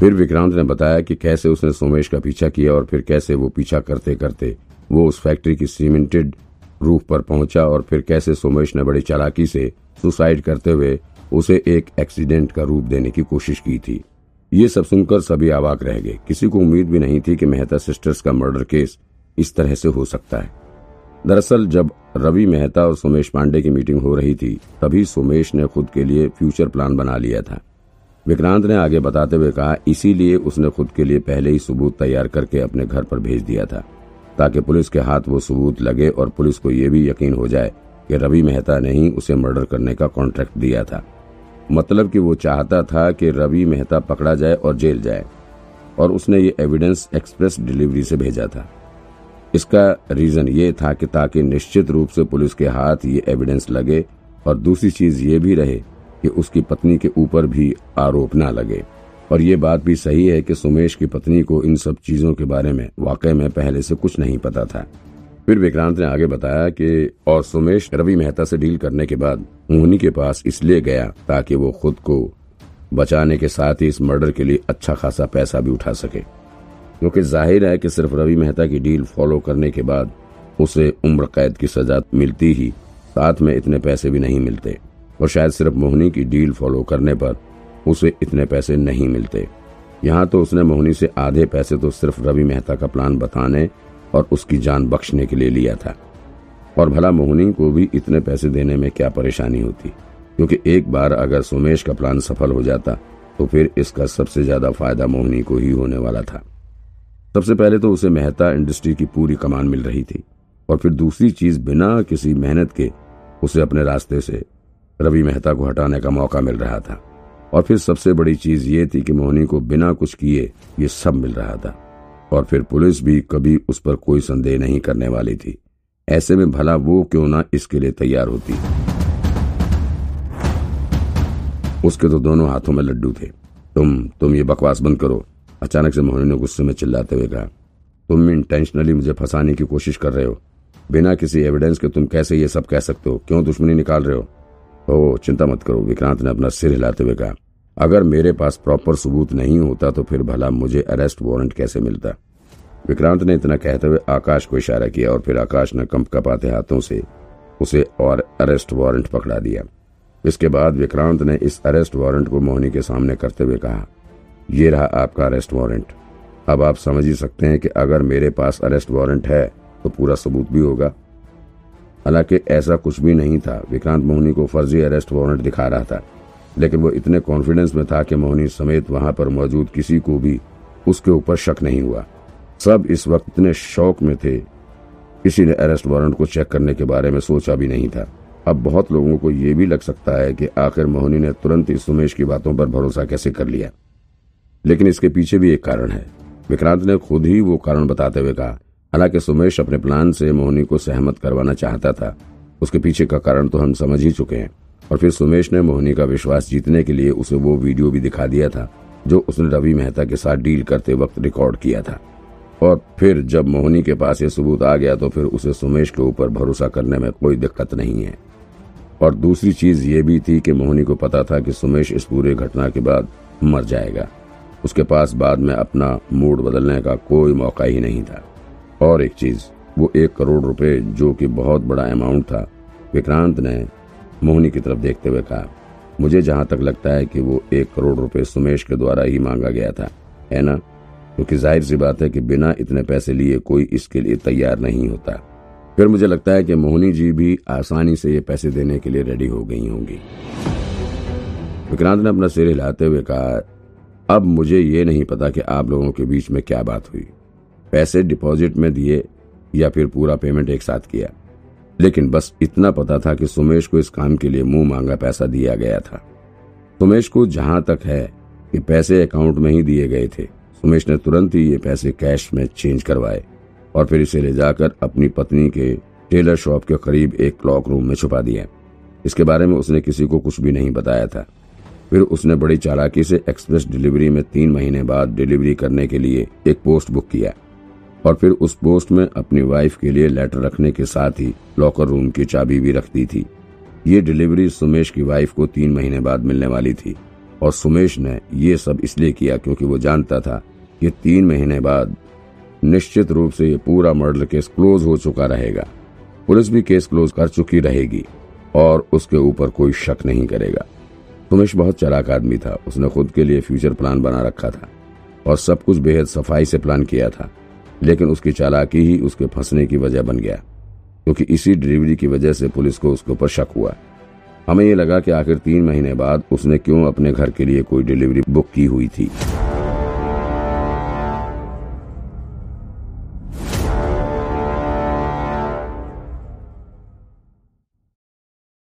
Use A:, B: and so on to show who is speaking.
A: फिर विक्रांत ने बताया कि कैसे उसने सोमेश का पीछा किया और फिर कैसे वो पीछा करते करते वो उस फैक्ट्री की सीमेंटेड रूफ पर पहुँचा और फिर कैसे सोमेश ने बड़ी चालाकी से सुसाइड करते हुए उसे एक एक्सीडेंट का रूप देने की कोशिश की थी। ये सब सुनकर सभी आवाक रह गए। किसी को उम्मीद भी नहीं थी कि मेहता सिस्टर्स का मर्डर केस इस तरह से हो सकता है। दरअसल जब रवि मेहता और सोमेश पांडे की मीटिंग हो रही थी, तभी सोमेश ने खुद के लिए फ्यूचर प्लान बना लिया था। विक्रांत ने आगे बताते हुए कहा, इसीलिए उसने खुद के लिए पहले ही सबूत तैयार करके अपने घर पर भेज दिया था, ताकि पुलिस के हाथ वो सबूत लगे और पुलिस को ये भी यकीन हो जाए कि रवि मेहता ने ही उसे मर्डर करने का कॉन्ट्रैक्ट दिया था। मतलब कि वो चाहता था कि रवि मेहता पकड़ा जाए और जेल जाए, और उसने ये एविडेंस एक्सप्रेस डिलीवरी से भेजा था। इसका रीजन ये था कि ताकि निश्चित रूप से पुलिस के हाथ ये एविडेंस लगे और दूसरी चीज़ ये भी रहे कि उसकी पत्नी के ऊपर भी आरोप न लगे। और ये बात भी सही है कि सुमेश की पत्नी को इन सब चीज़ों के बारे में वाकई में पहले से कुछ नहीं पता था। फिर विक्रांत ने आगे बताया कि और सुमेश रवि मेहता से डील करने के बाद मोहनी के पास इसलिए गया ताकि वो खुद को बचाने के साथ ही इस मर्डर के लिए अच्छा खासा पैसा भी उठा सके। क्योंकि ज़ाहिर है कि सिर्फ़ रवि मेहता की डील फॉलो करने के बाद उसे उम्र कैद की सजा मिलती ही साथ में इतने पैसे भी नहीं मिलते। और शायद सिर्फ़ मोहनी की डील फॉलो करने पर उसे इतने पैसे नहीं मिलते। यहाँ तो उसने मोहनी से आधे पैसे तो सिर्फ़ रवि मेहता का प्लान बताने और उसकी जान बख्शने के लिए लिया था। और भला मोहनी को भी इतने पैसे देने में क्या परेशानी होती? क्योंकि एक बार अगर सुमेश का प्लान सफल हो जाता तो फिर इसका सबसे ज़्यादा फ़ायदा मोहनी को ही होने वाला था। सबसे पहले तो उसे मेहता इंडस्ट्री की पूरी कमान मिल रही थी, और फिर दूसरी चीज़ बिना किसी मेहनत के उसे अपने रास्ते से रवि मेहता को हटाने का मौका मिल रहा था। और फिर सबसे बड़ी चीज़ ये थी कि मोहनी को बिना कुछ किए ये सब मिल रहा था। और फिर पुलिस भी कभी उस पर कोई संदेह नहीं करने वाली थी। ऐसे में भला वो क्यों ना इसके लिए तैयार होती। उसके तो दोनों हाथों में लड्डू थे। तुम तुम ये बकवास बंद करो। अचानक से मोहनी ने गुस्से में चिल्लाते हुए कहा, तुम इंटेंशनली मुझे फंसाने की कोशिश कर रहे हो। बिना किसी एविडेंस के तुम कैसे ये सब कह सकते हो? क्यों दुश्मनी निकाल रहे हो? ओ चिंता मत करो, विक्रांत ने अपना सिर हिलाते हुए कहा, अगर मेरे पास प्रॉपर सबूत नहीं होता तो फिर भला मुझे अरेस्ट वारंट कैसे मिलता? विक्रांत ने इतना कहते हुए आकाश को इशारा किया और फिर आकाश ने कंप कपाते हाथों से उसे और अरेस्ट वारंट पकड़ा दिया। इसके बाद विक्रांत ने इस अरेस्ट वारंट को मोहनी के सामने करते हुए कहा यह रहा आपका अरेस्ट वारंट। अब आप समझ ही सकते हैं कि अगर मेरे पास अरेस्ट वारंट है तो पूरा सबूत भी होगा। हालाँकि ऐसा कुछ भी नहीं था। विक्रांत मोहनी को फर्जी अरेस्ट वारंट दिखा रहा था। लेकिन वो इतने कॉन्फिडेंस में था कि मोहनी समेत वहाँ पर मौजूद किसी को भी उसके ऊपर शक नहीं हुआ। सब इस वक्त इतने शौक में थे। किसी ने अरेस्ट वारंट को चेक करने के बारे में सोचा भी नहीं था। अब बहुत लोगों को यह भी लग सकता है कि आखिर मोहनी ने तुरंत ही सुमेश की बातों पर भरोसा कैसे कर लिया। लेकिन इसके पीछे भी एक कारण है। विक्रांत ने खुद ही वो कारण बताते हुए कहा हालाँकि सुमेश अपने प्लान से मोहनी को सहमत करवाना चाहता था। उसके पीछे का कारण तो हम समझ ही चुके हैं। और फिर सुमेश ने मोहनी का विश्वास जीतने के लिए उसे वो वीडियो भी दिखा दिया था, जो उसने रवि मेहता के साथ डील करते वक्त रिकॉर्ड किया था। और फिर जब मोहनी के पास ये सबूत आ गया तो फिर उसे सुमेश के ऊपर भरोसा करने में कोई दिक्कत नहीं है। और दूसरी चीज़ ये भी थी कि मोहनी को पता था कि सुमेश इस पूरे घटना के बाद मर जाएगा। उसके पास बाद में अपना मूड बदलने का कोई मौका ही नहीं था। और एक चीज़, वो एक करोड़ रुपए, जो कि बहुत बड़ा अमाउंट था। विक्रांत ने मोहनी की तरफ़ देखते हुए कहा, मुझे जहाँ तक लगता है कि वो एक करोड़ रुपए सुमेश के द्वारा ही मांगा गया था, है ना? क्योंकि तो ज़ाहिर सी बात है कि बिना इतने पैसे लिए कोई इसके लिए तैयार नहीं होता। फिर मुझे लगता है कि मोहनी जी भी आसानी से ये पैसे देने के लिए रेडी हो गई होंगी. विक्रांत ने अपना सिर हिलाते हुए कहा, अब मुझे ये नहीं पता कि आप लोगों के बीच में क्या बात हुई। पैसे डिपॉजिट में दिए या फिर पूरा पेमेंट एक साथ किया। लेकिन बस इतना पता था कि सुमेश को इस काम के लिए मुँह मांगा पैसा दिया गया था। सुमेश को जहाँ तक है कि पैसे अकाउंट में ही दिए गए थे। सुमेश ने तुरंत ही ये पैसे कैश में चेंज करवाए और फिर इसे ले जाकर अपनी पत्नी के टेलर शॉप के करीब एक क्लॉक रूम में छुपा दिया। इसके बारे में उसने किसी को कुछ भी नहीं बताया था। फिर उसने बड़ी चालाकी से एक्सप्रेस डिलीवरी में तीन महीने बाद डिलीवरी करने के लिए एक पोस्ट बुक किया। और फिर उस पोस्ट में अपनी वाइफ के लिए लेटर रखने के साथ ही लॉकर रूम की चाबी भी रख दी थी। ये डिलीवरी सुमेश की वाइफ को तीन महीने बाद मिलने वाली थी और सुमेश ने ये सब इसलिए किया क्योंकि वो जानता था कि तीन महीने बाद निश्चित रूप से ये पूरा मर्डर केस क्लोज हो चुका रहेगा। पुलिस भी केस क्लोज कर चुकी रहेगी और उसके ऊपर कोई शक नहीं करेगा। सुमेश बहुत चराक आदमी था। उसने खुद के लिए फ्यूचर प्लान बना रखा था और सब कुछ बेहद सफ़ाई से प्लान किया था। लेकिन उसकी चालाकी ही उसके फंसने की वजह बन गया, क्योंकि इसी डिलीवरी की वजह से पुलिस को उसके ऊपर शक हुआ। हमें ये लगा कि आखिर तीन महीने बाद उसने क्यों अपने घर के लिए कोई डिलीवरी बुक की हुई थी।